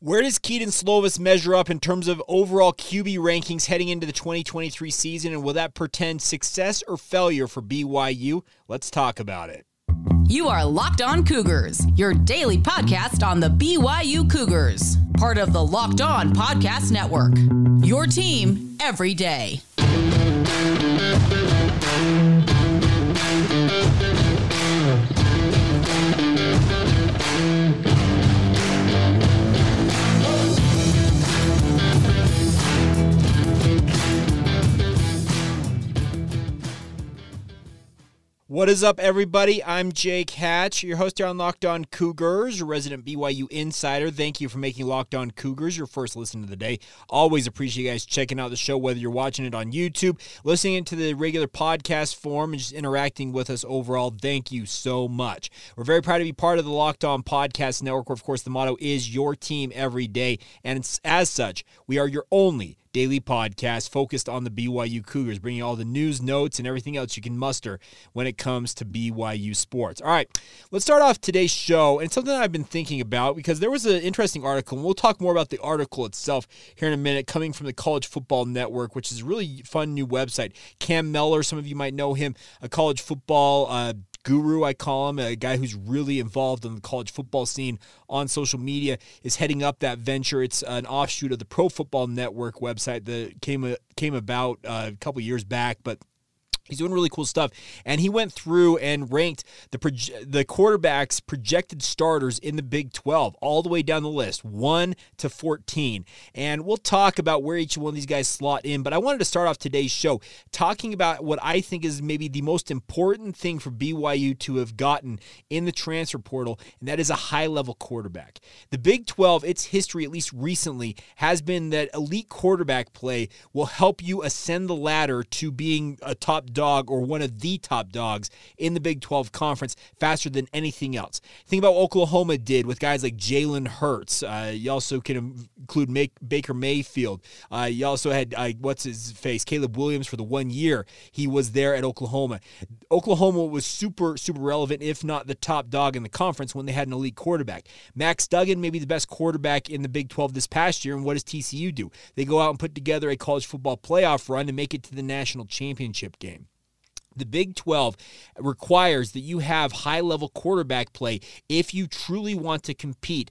Where does Kedon Slovis measure up in terms of overall QB rankings heading into the 2023 season, and will that portend success or failure for BYU? Let's talk about it. You are Locked On Cougars, your daily podcast on the BYU Cougars, part of the Locked On Podcast Network. Your team every day. What is up, everybody? I'm Jake Hatch, your host here on Locked On Cougars, your resident BYU insider. Thank you for making Locked On Cougars your first listen of the day. Always appreciate you guys checking out the show, whether you're watching it on YouTube, listening to the regular podcast form, and just interacting with us overall. Thank you so much. We're very proud to be part of the Locked On Podcast Network, where, of course, the motto is your team every day. And as such, we are your only daily podcast focused on the BYU Cougars, bringing all the news, notes, and everything else you can muster when it comes to BYU sports. All right, let's start off today's show, and something I've been thinking about because there was an interesting article, and we'll talk more about the article itself here in a minute, coming from the College Football Network, which is a really fun new website. Cam Mellor, some of you might know him, a college football. Uh, guru, I call him, a guy who's really involved in the college football scene on social media, is heading up that venture. It's an offshoot of the Pro Football Network website that came came about uh, a couple years back, but He's doing really cool stuff, and he went through and ranked the proje- the quarterbacks projected starters in the Big 12 all the way down the list, one to 14. And we'll talk about where each one of these guys slot in. But I wanted to start off today's show talking about what I think is maybe the most important thing for BYU to have gotten in the transfer portal, and that is a high level quarterback. The Big 12, its history, at least recently, has been that elite quarterback play will help you ascend the ladder to being a top dog or one of the top dogs in the Big 12 conference faster than anything else. Think about Oklahoma did with guys like Jalen Hurts. Uh, you also can include Make, Baker Mayfield. Uh, you also had, uh, what's his face, Caleb Williams for the one year he was there at Oklahoma. Oklahoma was super, super relevant, if not the top dog in the conference when they had an elite quarterback. Max Duggan, maybe the best quarterback in the Big 12 this past year. And what does TCU do? They go out and put together a college football playoff run to make it to the national championship game. The Big 12 requires that you have high level quarterback play if you truly want to compete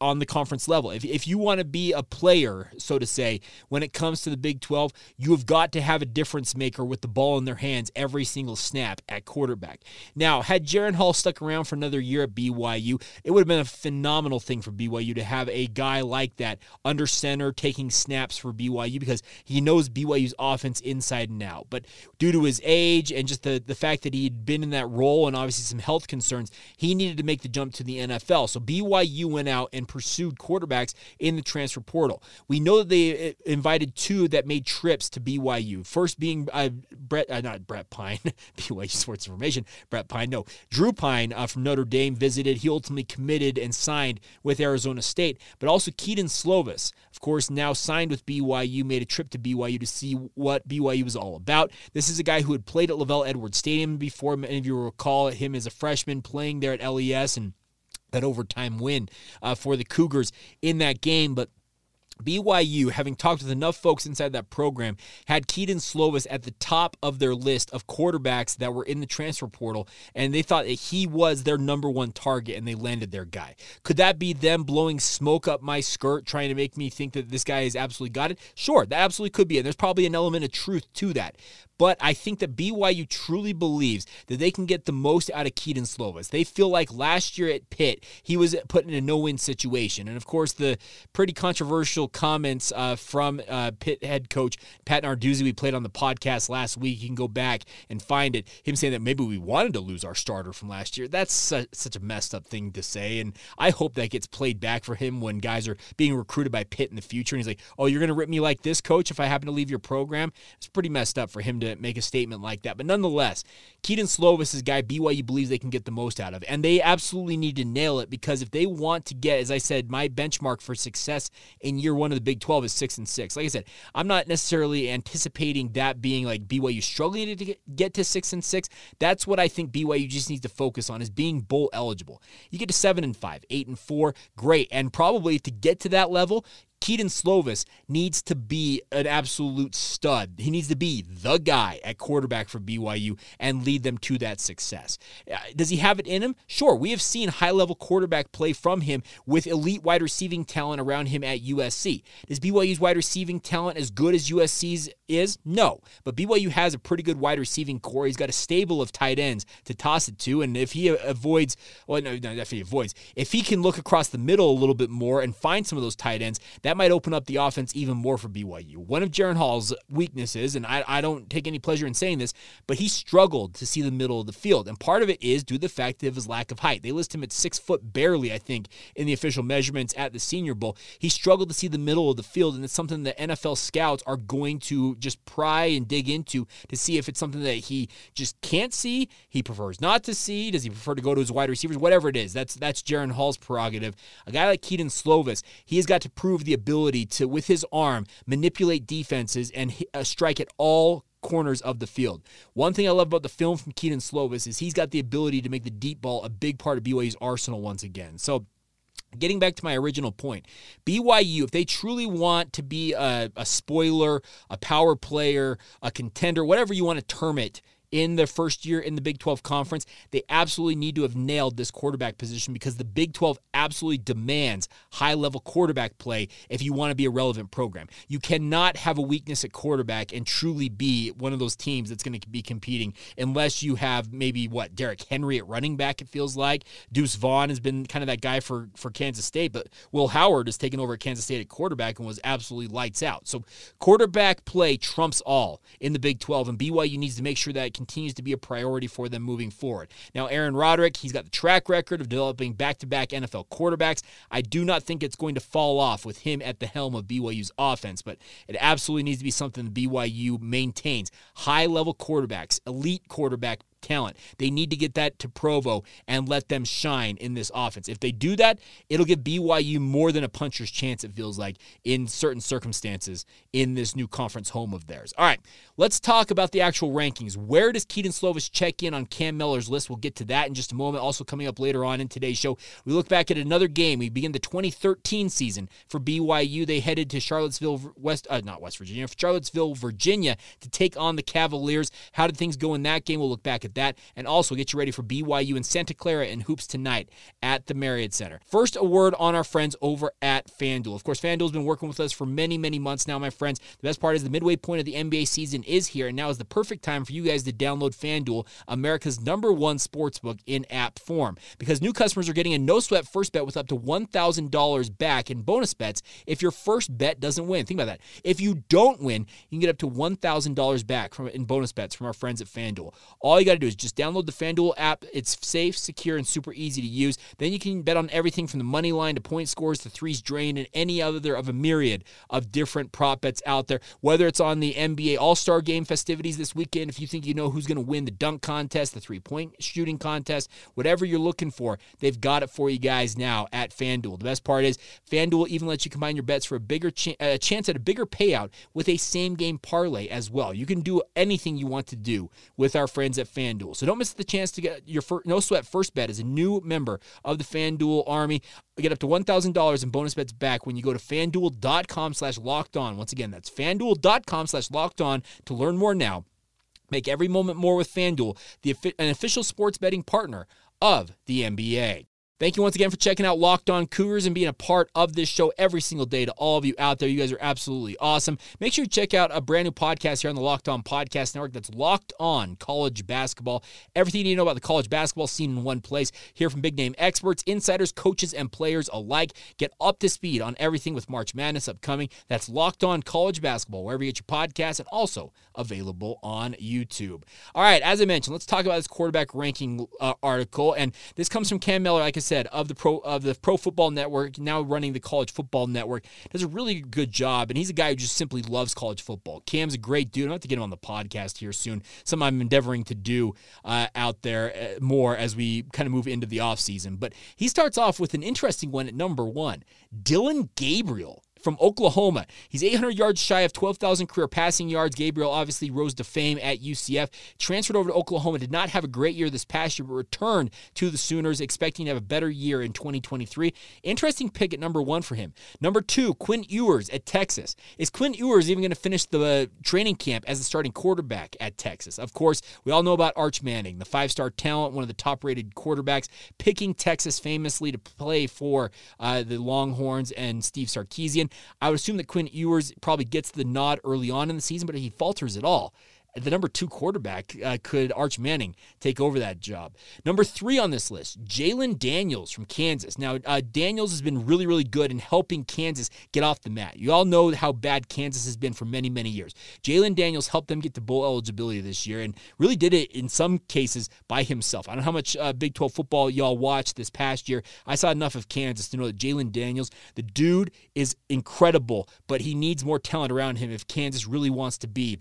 on the conference level. If, if you want to be a player, so to say, when it comes to the Big 12, you have got to have a difference maker with the ball in their hands every single snap at quarterback. Now, had Jaren Hall stuck around for another year at BYU, it would have been a phenomenal thing for BYU to have a guy like that under center taking snaps for BYU because he knows BYU's offense inside and out. But due to his age and just the, the fact that he had been in that role and obviously some health concerns, he needed to make the jump to the NFL. So BYU went out and pursued quarterbacks in the transfer portal. We know that they uh, invited two that made trips to BYU. First being uh, Brett, uh, not Brett Pyne, BYU Sports Information, Brett Pyne, no, Drew Pyne uh, from Notre Dame visited. He ultimately committed and signed with Arizona State, but also Kedon Slovis, of course, now signed with BYU, made a trip to BYU to see what BYU was all about. This is a guy who had played at LaVell Edwards Stadium before. Many of you will recall him as a freshman playing there at LES and that overtime win uh, for the Cougars in that game. But BYU, having talked with enough folks inside that program, had Kedon Slovis at the top of their list of quarterbacks that were in the transfer portal, and they thought that he was their number one target, and they landed their guy. Could that be them blowing smoke up my skirt, trying to make me think that this guy has absolutely got it? Sure, that absolutely could be, and there's probably an element of truth to that. But I think that BYU truly believes that they can get the most out of Kedon Slovis. They feel like last year at Pitt, he was put in a no win situation. And of course, the pretty controversial comments uh, from uh, Pitt head coach Pat Narduzzi, we played on the podcast last week. You can go back and find it. Him saying that maybe we wanted to lose our starter from last year. That's su- such a messed up thing to say. And I hope that gets played back for him when guys are being recruited by Pitt in the future. And he's like, oh, you're going to rip me like this, coach, if I happen to leave your program? It's pretty messed up for him to make a statement like that. But nonetheless, Kedon Slovis is a guy BYU believes they can get the most out of. And they absolutely need to nail it because if they want to get, as I said, my benchmark for success in year one of the Big 12 is six and six. Like I said, I'm not necessarily anticipating that being like BYU struggling to get to six and six. That's what I think BYU just needs to focus on is being bowl eligible. You get to seven and five, eight and four, great. And probably to get to that level, Kedon Slovis needs to be an absolute stud. He needs to be the guy at quarterback for BYU and lead them to that success. Uh, does he have it in him? Sure. We have seen high level quarterback play from him with elite wide receiving talent around him at USC. Is BYU's wide receiving talent as good as USC's is? No. But BYU has a pretty good wide receiving corps. He's got a stable of tight ends to toss it to. And if he avoids, well, no, he avoids, if he can look across the middle a little bit more and find some of those tight ends, that might open up the offense even more for BYU. One of Jaren Hall's weaknesses, and I, I don't take any pleasure in saying this, but he struggled to see the middle of the field. And part of it is due to the fact of his lack of height. They list him at six foot barely, I think, in the official measurements at the Senior Bowl. He struggled to see the middle of the field, and it's something that NFL scouts are going to just pry and dig into to see if it's something that he just can't see, he prefers not to see, does he prefer to go to his wide receivers, whatever it is. That's that's Jaren Hall's prerogative. A guy like Kedon Slovis, he has got to prove the ability to, with his arm, manipulate defenses and uh, strike at all corners of the field. One thing I love about the film from Kedon Slovis is he's got the ability to make the deep ball a big part of BYU's arsenal once again. So Getting back to my original point, BYU, if they truly want to be a, a, spoiler, a power player, a contender, whatever you want to term it in their first year in the Big 12 conference, they absolutely need to have nailed this quarterback position because the Big 12 absolutely demands high level quarterback play if you want to be a relevant program. You cannot have a weakness at quarterback and truly be one of those teams that's going to be competing unless you have maybe what Derrick Henry at running back, it feels like. Deuce Vaughn has been kind of that guy for, for Kansas State, but Will Howard has taken over at Kansas State at quarterback and was absolutely lights out. So quarterback play trumps all in the Big 12, and BYU needs to make sure that continues to be a priority for them moving forward. Now, Aaron Roderick, he's got the track record of developing back to back NFL quarterbacks. I do not think it's going to fall off with him at the helm of BYU's offense, but it absolutely needs to be something BYU maintains. High level quarterbacks, elite quarterback talent. They need to get that to Provo and let them shine in this offense. If they do that, it'll give BYU more than a puncher's chance, it feels like, in certain circumstances in this new conference home of theirs. All right, let's talk about the actual rankings. Where does Kedon Slovis check in on Cam Mellor's list? We'll get to that in just a moment. Also, coming up later on in today's show, we look back at another game. We begin the 2013 season for BYU. They headed to Charlottesville, West, uh, not West Virginia, Charlottesville, Virginia to take on the Cavaliers. How did things go in that game? We'll look back at that and also get you ready for BYU and Santa Clara and hoops tonight at the Marriott Center. First, a word on our friends over at FanDuel. Of course, FanDuel's been working with us for many, many months now, my friends. The best part is the midway point of the NBA season is here, and now is the perfect time for you guys to download FanDuel, America's number one sportsbook in app form. Because new customers are getting a no sweat first bet with up to $1,000 back in bonus bets if your first bet doesn't win. Think about that. If you don't win, you can get up to $1,000 back from in bonus bets from our friends at FanDuel. All you got to do is just download the FanDuel app. It's safe, secure, and super easy to use. Then you can bet on everything from the money line to point scores to threes drained and any other of a myriad of different prop bets out there. Whether it's on the NBA All Star Game festivities this weekend, if you think you know who's going to win the dunk contest, the three point shooting contest, whatever you're looking for, they've got it for you guys now at FanDuel. The best part is FanDuel even lets you combine your bets for a bigger ch- a uh, chance at a bigger payout with a same game parlay as well. You can do anything you want to do with our friends at FanDuel. So don't miss the chance to get your first, no sweat first bet as a new member of the FanDuel Army. Get up to $1,000 in bonus bets back when you go to fanduel.com slash locked on. Once again, that's fanduel.com slash locked on to learn more now. Make every moment more with FanDuel, the, an official sports betting partner of the NBA. Thank you once again for checking out Locked On Cougars and being a part of this show every single day to all of you out there. You guys are absolutely awesome. Make sure you check out a brand new podcast here on the Locked On Podcast Network that's Locked On College Basketball. Everything you need to know about the college basketball scene in one place. Hear from big name experts, insiders, coaches, and players alike. Get up to speed on everything with March Madness upcoming. That's Locked On College Basketball, wherever you get your podcast, and also available on YouTube. All right, as I mentioned, let's talk about this quarterback ranking uh, article. And this comes from Cam Mellor. Like I said, of the pro of the Pro Football Network, now running the College Football Network, does a really good job. And he's a guy who just simply loves college football. Cam's a great dude. I'm going to get him on the podcast here soon. Something I'm endeavoring to do uh, out there uh, more as we kind of move into the offseason. But he starts off with an interesting one at number one Dillon Gabriel from Oklahoma. He's 800 yards shy of 12,000 career passing yards. Gabriel obviously rose to fame at UCF. Transferred over to Oklahoma, did not have a great year this past year, but returned to the Sooners, expecting to have a better year in 2023. Interesting pick at number one for him. Number two, Quinn Ewers at Texas. Is Quinn Ewers even going to finish the uh, training camp as the starting quarterback at Texas? Of course, we all know about Arch Manning, the five star talent, one of the top rated quarterbacks, picking Texas famously to play for uh, the Longhorns and Steve Sarkisian. I would assume that Quinn Ewers probably gets the nod early on in the season, but he falters at all, the number two quarterback uh, could Arch Manning take over that job. Number three on this list, Jalon Daniels from Kansas. Now, uh, Daniels has been really, really good in helping Kansas get off the mat. You all know how bad Kansas has been for many, many years. Jalon Daniels helped them get to bowl eligibility this year and really did it in some cases by himself. I don't know how much uh, Big 12 football y'all watched this past year. I saw enough of Kansas to know that Jalon Daniels, the dude is incredible, but he needs more talent around him if Kansas really wants to be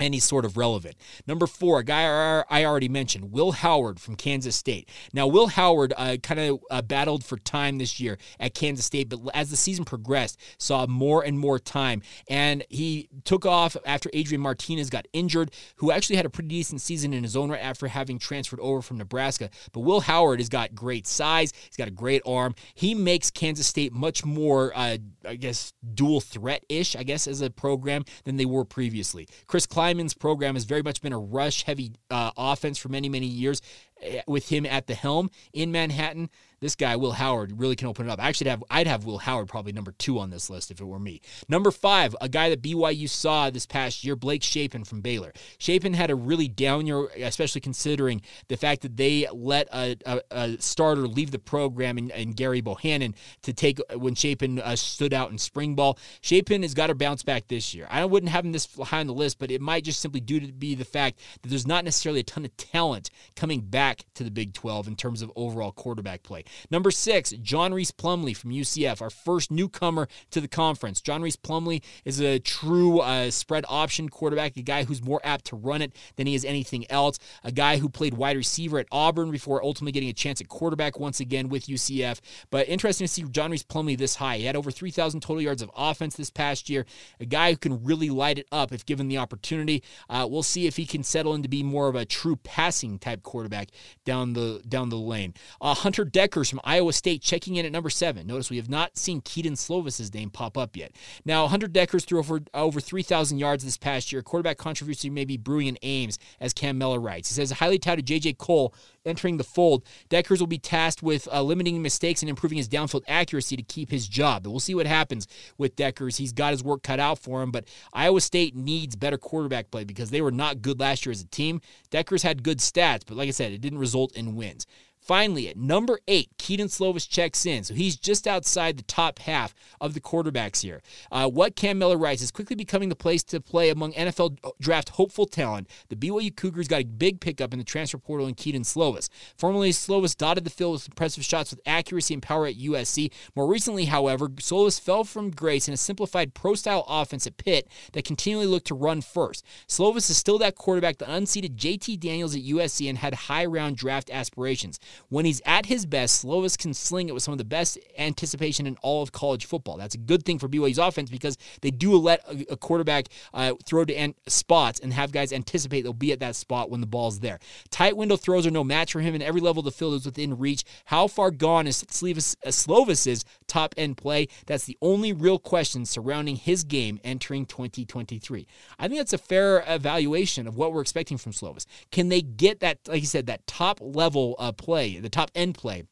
any sort of relevant. Number four, a guy I already mentioned, Will Howard from Kansas State. Now, Will Howard uh, kind of uh, battled for time this year at Kansas State, but as the season progressed, saw more and more time. And he took off after Adrian Martinez got injured, who actually had a pretty decent season in his own right after having transferred over from Nebraska. But Will Howard has got great size, he's got a great arm. He makes Kansas State much more, uh, I guess, dual threat ish, I guess, as a program than they were previously. Chris Klieman's program has very much been a rush heavy uh, offense for many, many years eh, with him at the helm in Manhattan this guy Will Howard really can open it up. I actually, have I'd have Will Howard probably number two on this list if it were me. Number five, a guy that BYU saw this past year, Blake Shapen from Baylor. Shapen had a really down year, especially considering the fact that they let a, a, a starter leave the program and, and, Gerry Bohanon to take when Shapen uh, stood out in spring ball. Shapen has got to bounce back this year. I wouldn't have him this high on the list, but it might just simply due to be the fact that there's not necessarily a ton of talent coming back to the Big 12 in terms of overall quarterback play. Number six, John Rhys Plumlee from UCF, our first newcomer to the conference. John Rhys Plumlee is a true uh, spread option quarterback, a guy who's more apt to run it than he is anything else, a guy who played wide receiver at Auburn before ultimately getting a chance at quarterback once again with UCF. But interesting to see John Rhys Plumlee this high. He had over 3,000 total yards of offense this past year, a guy who can really light it up if given the opportunity. Uh, we'll see if he can settle into be more of a true passing type quarterback down the down the lane. Uh, Hunter From Iowa State checking in at number seven. Notice we have not seen Kedon Slovis's name pop up yet. Now, Hunter Dekkers threw over over 3,000 yards this past year. Quarterback controversy may be brewing in Ames, as Cam Mellor writes. He says highly touted J.J. Kohl entering the fold. Dekkers will be tasked with uh, limiting mistakes and improving his downfield accuracy to keep his job. But we'll see what happens with Dekkers. He's got his work cut out for him, but Iowa State needs better quarterback play because they were not good last year as a team. Dekkers had good stats, but like I said, it didn't result in wins. Finally, at number eight, Kedon Slovis checks in. So he's just outside the top half of the quarterbacks here. Uh, what Cam Mellor writes is quickly becoming the place to play among NFL draft hopeful talent. The BYU Cougars got a big pickup in the transfer portal in Kedon Slovis. Formerly, Slovis dotted the field with impressive shots with accuracy and power at USC. More recently, however, Slovis fell from grace in a simplified pro style offense at Pitt that continually looked to run first. Slovis is still that quarterback that unseated JT Daniels at USC and had high round draft aspirations. When he's at his best, Slovis can sling it with some of the best anticipation in all of college football. That's a good thing for BYU's offense because they do let a, quarterback uh, throw to an- spots and have guys anticipate they'll be at that spot when the ball's there. Tight window throws are no match for him, and every level of the field is within reach. How far gone is uh, Slovis's top end play? That's the only real question surrounding his game entering 2023. I think that's a fair evaluation of what we're expecting from Slovis. Can they get that, like you said, that top level uh, play? Play, the top end play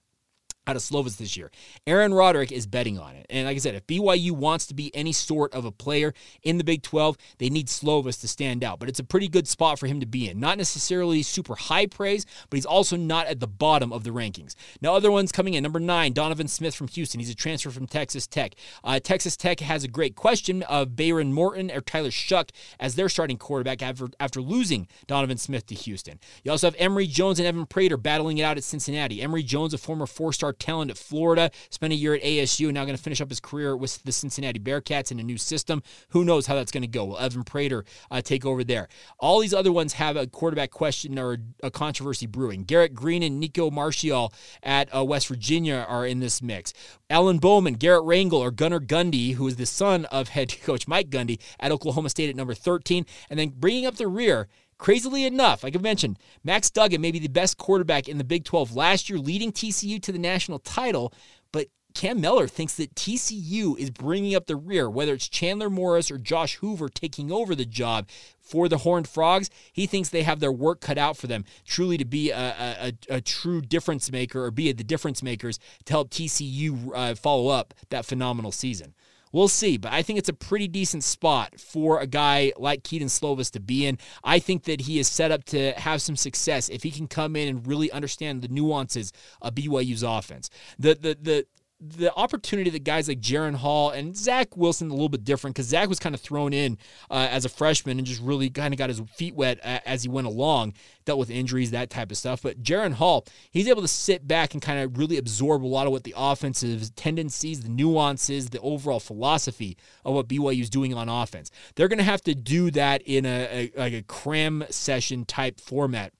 out of Slovis this year. Aaron Roderick is betting on it. And like I said, if BYU wants to be any sort of a player in the Big 12, they need Slovis to stand out. But it's a pretty good spot for him to be in. Not necessarily super high praise, but he's also not at the bottom of the rankings. Now, other ones coming in. Number nine, Donovan Smith from Houston. He's a transfer from Texas Tech. Uh, Texas Tech has a great question of Behren Morton or Tyler Shough as their starting quarterback after, after losing Donovan Smith to Houston. You also have Emory Jones and Evan Prater battling it out at Cincinnati. Emory Jones, a former four-star star talent at Florida, spent a year at ASU, and now going to finish up his career with the Cincinnati Bearcats in a new system. Who knows how that's going to go? Will Evan Prater uh, take over there? All these other ones have a quarterback question or a controversy brewing. Garrett Greene and Nico Marchiol at uh, West Virginia are in this mix. Alan Bowman, Garrett Rangel, or Gunnar Gundy, who is the son of head coach Mike Gundy at Oklahoma State at number 13. And then bringing up the rear, Crazily enough, like I mentioned, Max Duggan may be the best quarterback in the Big 12 last year, leading TCU to the national title. But Cam Mellor thinks that TCU is bringing up the rear, whether it's Chandler Morris or Josh Hoover taking over the job for the Horned Frogs. He thinks they have their work cut out for them, truly to be a, a, a true difference maker or be the difference makers to help TCU uh, follow up that phenomenal season. We'll see, but I think it's a pretty decent spot for a guy like Kedon Slovis to be in. I think that he is set up to have some success if he can come in and really understand the nuances of BYU's offense. The the the the opportunity that guys like Jaren Hall and Zach Wilson a little bit different because Zach was kind of thrown in uh, as a freshman and just really kind of got his feet wet as he went along, dealt with injuries, that type of stuff. But Jaren Hall, he's able to sit back and kind of really absorb a lot of what the offensive tendencies, the nuances, the overall philosophy of what BYU is doing on offense. They're going to have to do that in a, a like a cram session type format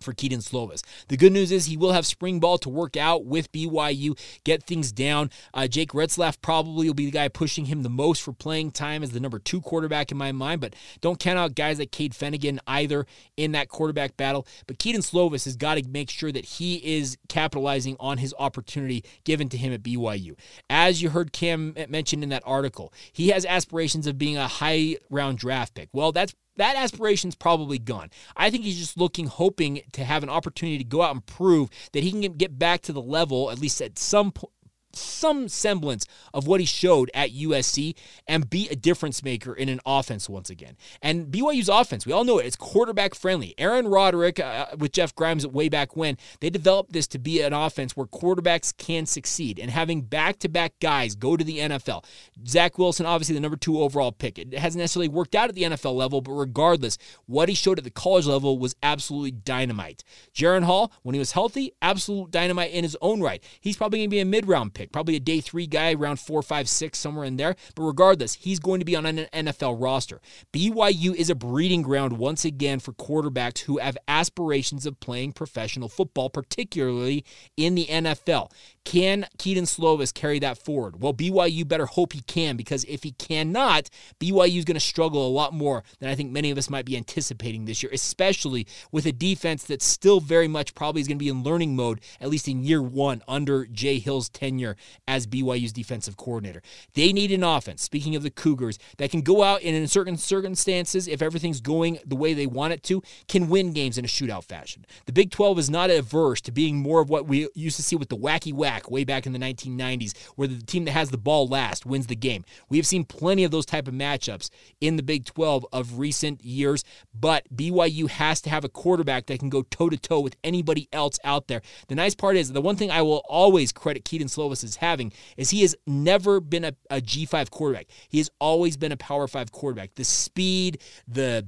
for Kedon Slovis. The good news is he will have spring ball to work out with BYU, get things down. Uh, Jake Retzlaff probably will be the guy pushing him the most for playing time as the number two quarterback in my mind, but don't count out guys like Cade Fennegan either in that quarterback battle. But Kedon Slovis has got to make sure that he is capitalizing on his opportunity given to him at BYU. As you heard Cam mention in that article, he has aspirations of being a high round draft pick. Well, that's that aspiration's probably gone. I think he's just looking, hoping to have an opportunity to go out and prove that he can get back to the level, at least at some point some semblance of what he showed at USC and be a difference maker in an offense once again. And BYU's offense, we all know it, it's quarterback friendly. Aaron Roderick uh, with Jeff Grimes way back when, they developed this to be an offense where quarterbacks can succeed. And having back to back guys go to the NFL. Zach Wilson, obviously the number two overall pick. It hasn't necessarily worked out at the NFL level, but regardless, what he showed at the college level was absolutely dynamite. Jaren Hall, when he was healthy, absolute dynamite in his own right. He's probably going to be a mid round pick, probably a day three guy, around four, five, six, somewhere in there. But regardless, he's going to be on an NFL roster. BYU is a breeding ground once again for quarterbacks who have aspirations of playing professional football, particularly in the NFL. Can Kedon Slovis carry that forward? Well, BYU better hope he can because if he cannot, BYU is going to struggle a lot more than I think many of us might be anticipating this year, especially with a defense that's still very much probably is going to be in learning mode, at least in year one under Jay Hill's tenure as BYU's defensive coordinator. They need an offense, speaking of the Cougars, that can go out and in certain circumstances, if everything's going the way they want it to, can win games in a shootout fashion. The Big 12 is not averse to being more of what we used to see with the wacky whack way back in the 1990s, where the team that has the ball last wins the game. We have seen plenty of those type of matchups in the Big 12 of recent years, but BYU has to have a quarterback that can go toe to toe with anybody else out there. The nice part is the one thing I will always credit Kedon Slovis is having is he has never been a a G5 quarterback. He has always been a Power 5 quarterback. The speed, the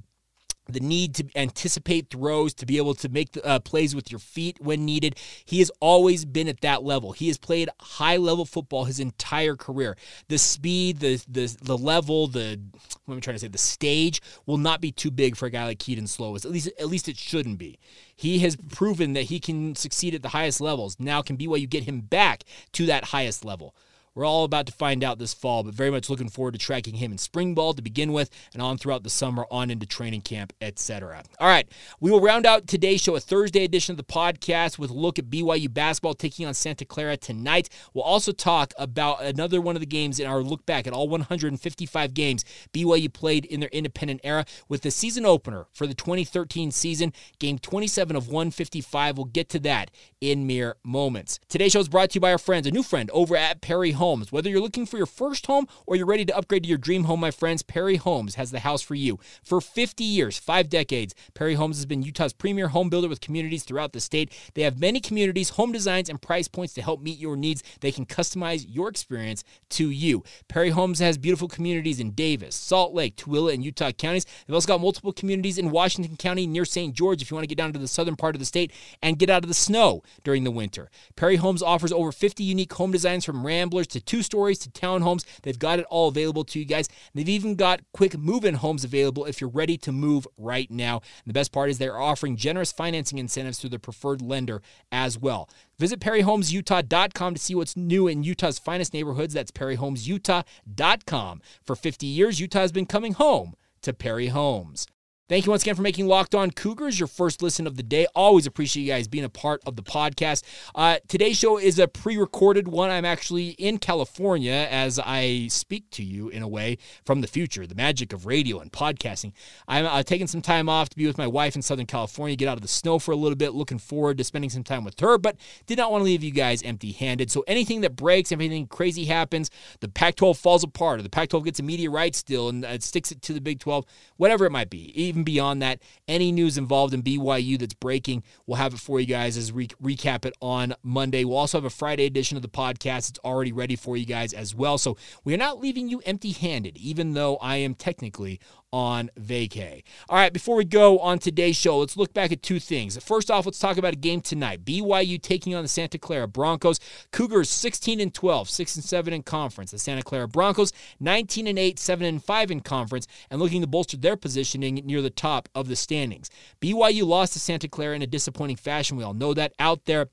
the need to anticipate throws, to be able to make the, uh, plays with your feet when needed. He has always been at that level. He has played high level football his entire career. The speed, the the the level, the what am I trying to say? The stage will not be too big for a guy like Kedon Slovis. At least at least it shouldn't be. He has proven that he can succeed at the highest levels. Now can BYU get him back to that highest level? We're all about to find out this fall, but very much looking forward to tracking him in spring ball to begin with and on throughout the summer, on into training camp, etc. All right, we will round out today's show, a Thursday edition of the podcast with a look at BYU basketball taking on Santa Clara tonight. We'll also talk about another one of the games in our look back at all 155 games BYU played in their independent era with the season opener for the 2013 season, game 27 of 155. We'll get to that in mere moments. Today's show is brought to you by our friends, a new friend over at Perry Homes. Whether you're looking for your first home or you're ready to upgrade to your dream home, my friends, Perry Homes has the house for you. For 50 years, five decades, Perry Homes has been Utah's premier home builder with communities throughout the state. They have many communities, home designs, and price points to help meet your needs. They can customize your experience to you. Perry Homes has beautiful communities in Davis, Salt Lake, Tooele, and Utah counties. They've also got multiple communities in Washington County near St. George if you want to get down to the southern part of the state and get out of the snow during the winter. Perry Homes offers over 50 unique home designs from ramblers to two stories to townhomes. They've got it all available to you guys. They've even got quick move in homes available if you're ready to move right now. And the best part is they're offering generous financing incentives through their preferred lender as well. Visit PerryHomesUtah.com to see what's new in Utah's finest neighborhoods. That's PerryHomesUtah.com. For 50 years, Utah has been coming home to Perry Homes. Thank you once again for making Locked On Cougars your first listen of the day. Always appreciate you guys being a part of the podcast. Uh, today's show is a pre recorded one. I'm actually in California as I speak to you in a way from the future, the magic of radio and podcasting. I'm uh, taking some time off to be with my wife in Southern California, get out of the snow for a little bit. Looking forward to spending some time with her, but did not want to leave you guys empty handed. So anything that breaks, anything crazy happens, the Pac 12 falls apart, or the Pac 12 gets a media right still and uh, sticks it to the Big 12, whatever it might be. Even beyond that, any news involved in BYU that's breaking, we'll have it for you guys as we recap it on Monday. We'll also have a Friday edition of the podcast. It's already ready for you guys as well. So we are not leaving you empty handed, even though I am technically on vacay. All right, before we go on today's show, let's look back at two things. First off, let's talk about a game tonight. BYU taking on the Santa Clara Broncos. Cougars 16 and 12, 6 and 7 in conference. The Santa Clara Broncos 19 and 8, 7 and 5 in conference and looking to bolster their positioning near the top of the standings. BYU lost to Santa Clara in a disappointing fashion. We all know that out there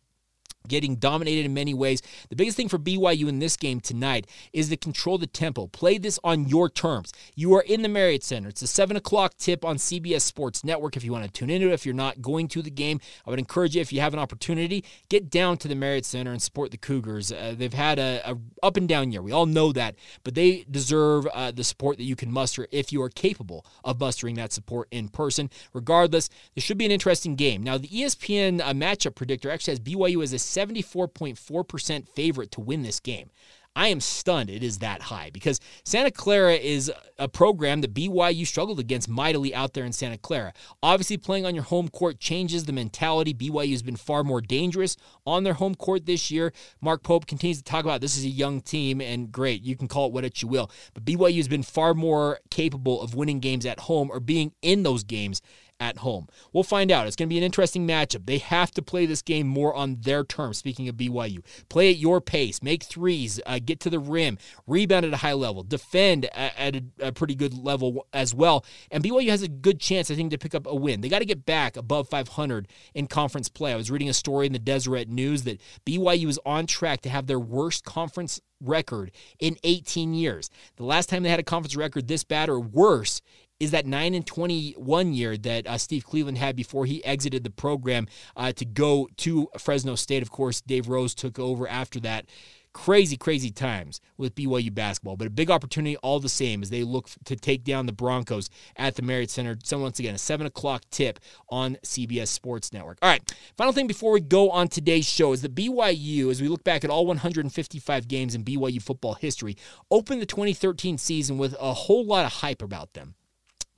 getting dominated in many ways. The biggest thing for BYU in this game tonight is to control the tempo. Play this on your terms. You are in the Marriott Center. It's a 7 o'clock tip on CBS Sports Network if you want to tune into it. If you're not going to the game, I would encourage you, if you have an opportunity, get down to the Marriott Center and support the Cougars. Uh, they've had a, a, up and down year. We all know that, but they deserve uh, the support that you can muster if you are capable of mustering that support in person. Regardless, this should be an interesting game. Now, the ESPN uh, matchup predictor actually has BYU as a 74.4% favorite to win this game. I am stunned it is that high because Santa Clara is a program that BYU struggled against mightily out there in Santa Clara. Obviously, playing on your home court changes the mentality. BYU has been far more dangerous on their home court this year. Mark Pope continues to talk about this is a young team, and great, you can call it what it you will. But BYU has been far more capable of winning games at home or being in those games at home. We'll find out. It's going to be an interesting matchup. They have to play this game more on their terms. Speaking of BYU, play at your pace, make threes, uh, get to the rim, rebound at a high level, defend at, a, a, pretty good level as well. And BYU has a good chance, I think, to pick up a win. They got to get back above 500 in conference play. I was reading a story in the Deseret News that BYU is on track to have their worst conference record in 18 years. The last time they had a conference record this bad or worse is that 9 and 21 year that uh, Steve Cleveland had before he exited the program uh, to go to Fresno State. Of course, Dave Rose took over after that. Crazy, crazy times with BYU basketball, but a big opportunity all the same as they look to take down the Broncos at the Marriott Center. So, once again, a 7 o'clock tip on CBS Sports Network. All right, final thing before we go on today's show is the BYU, as we look back at all 155 games in BYU football history, opened the 2013 season with a whole lot of hype about them.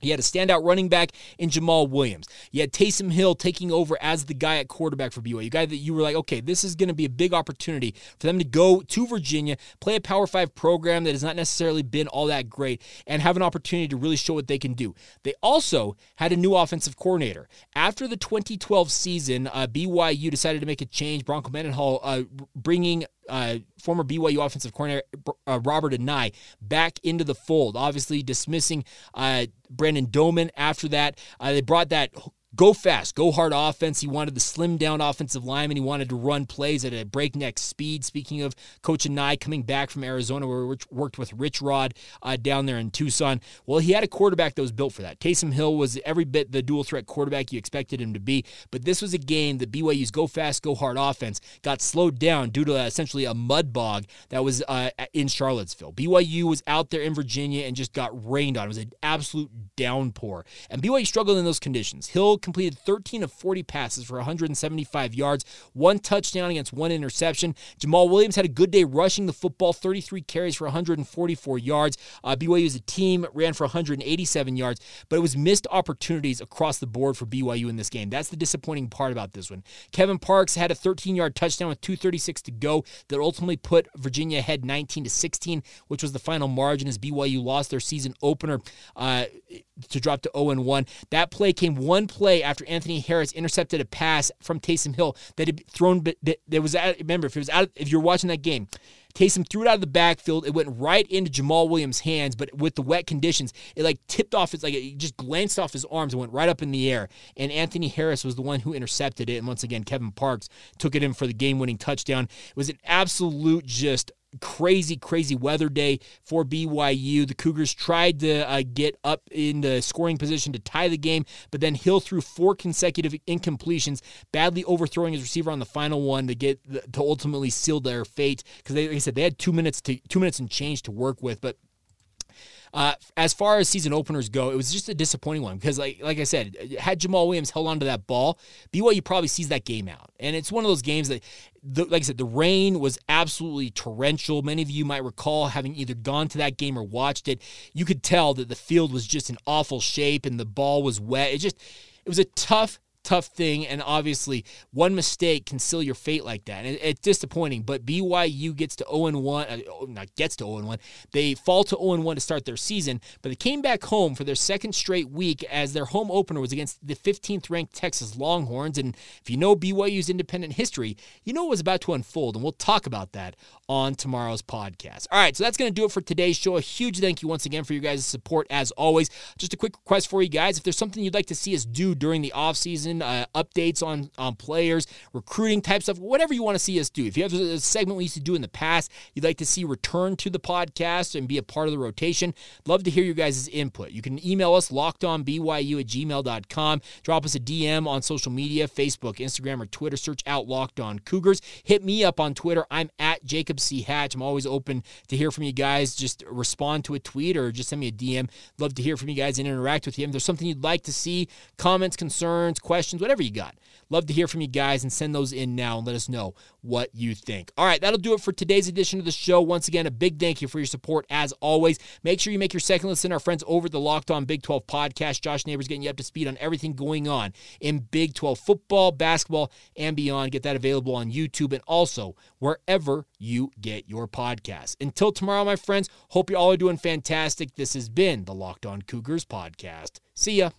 He had a standout running back in Jamaal Williams. You had Taysom Hill taking over as the guy at quarterback for BYU, a guy that you were like, okay, this is going to be a big opportunity for them to go to Virginia, play a Power Five program that has not necessarily been all that great, and have an opportunity to really show what they can do. They also had a new offensive coordinator. After the 2012 season, uh, BYU decided to make a change. Bronco Mendenhall uh, bringing uh, former BYU offensive coordinator uh, Robert Anae back into the fold. Obviously, dismissing uh, Brandon Doman after that. Uh, they brought that go fast, go hard offense. He wanted the slim down offensive lineman. He wanted to run plays at a breakneck speed. Speaking of Coach Anae coming back from Arizona, where we worked with Rich Rod uh, down there in Tucson. Well, he had a quarterback that was built for that. Taysom Hill was every bit the dual threat quarterback you expected him to be. But this was a game that BYU's go fast, go hard offense got slowed down due to uh, essentially a mud bog that was uh, in Charlottesville. BYU was out there in Virginia and just got rained on. It was an absolute downpour. And BYU struggled in those conditions. Hill completed 13 of 40 passes for 175 yards, one touchdown against one interception. Jamaal Williams had a good day rushing the football, 33 carries for 144 yards. Uh, BYU as a team ran for 187 yards, but it was missed opportunities across the board for BYU in this game. That's the disappointing part about this one. Kevin Parks had a 13 yard touchdown with 2.36 to go that ultimately put Virginia ahead 19 to 16, which was the final margin as BYU lost their season opener uh, to drop to 0 1. That play came one play after Anthony Harris intercepted a pass from Taysom Hill that had thrown, that, was out. Remember, if it was out, if you're watching that game, Taysom threw it out of the backfield. It went right into Jamaal Williams' hands, but with the wet conditions, it like tipped off. It's like it just glanced off his arms and went right up in the air. And Anthony Harris was the one who intercepted it. And once again, Kevin Parks took it in for the game-winning touchdown. It was an absolute just crazy, crazy weather day for BYU. The Cougars tried to uh, get up in the scoring position to tie the game, but then Hill threw four consecutive incompletions, badly overthrowing his receiver on the final one to get to ultimately seal their fate. Because like I said, they had two minutes to two minutes and change to work with, but uh, as far as season openers go, it was just a disappointing one because, like, like I said, had Jamaal Williams held onto that ball, BYU probably sees that game out. And it's one of those games that, the, like I said, the rain was absolutely torrential. Many of you might recall having either gone to that game or watched it. You could tell that the field was just in awful shape and the ball was wet. It just, it was a tough tough thing. And obviously, one mistake can seal your fate like that. And it's disappointing. But BYU gets to 0 1, uh, not gets to 0 1. They fall to 0 1 to start their season, but they came back home for their second straight week as their home opener was against the 15th ranked Texas Longhorns. And if you know BYU's independent history, you know what was about to unfold. And we'll talk about that on tomorrow's podcast. All right, so that's going to do it for today's show. A huge thank you once again for your guys' support as always. Just a quick request for you guys if there's something you'd like to see us do during the offseason, season, uh, updates on, on players, recruiting type stuff, whatever you want to see us do. If you have a segment we used to do in the past, you'd like to see return to the podcast and be a part of the rotation, love to hear your guys' input. You can email us lockedonbyu at gmail.com. Drop us a DM on social media, Facebook, Instagram, or Twitter. Search out Locked On Cougars. Hit me up on Twitter. I'm at Jacob C. Hatch. I'm always open to hear from you guys. Just respond to a tweet or just send me a DM. Love to hear from you guys and interact with you. If there's something you'd like to see, comments, concerns, questions, questions, whatever you got. Love to hear from you guys and send those in now and let us know what you think. All right, that'll do it for today's edition of the show. Once again, a big thank you for your support as always. Make sure you make your second listen. Our friends over at the Locked On Big 12 podcast. Josh Neighbors getting you up to speed on everything going on in Big 12 football, basketball, and beyond. Get that available on YouTube and also wherever you get your podcasts. Until tomorrow, my friends, hope you all are doing fantastic. This has been the Locked On Cougars podcast. See ya.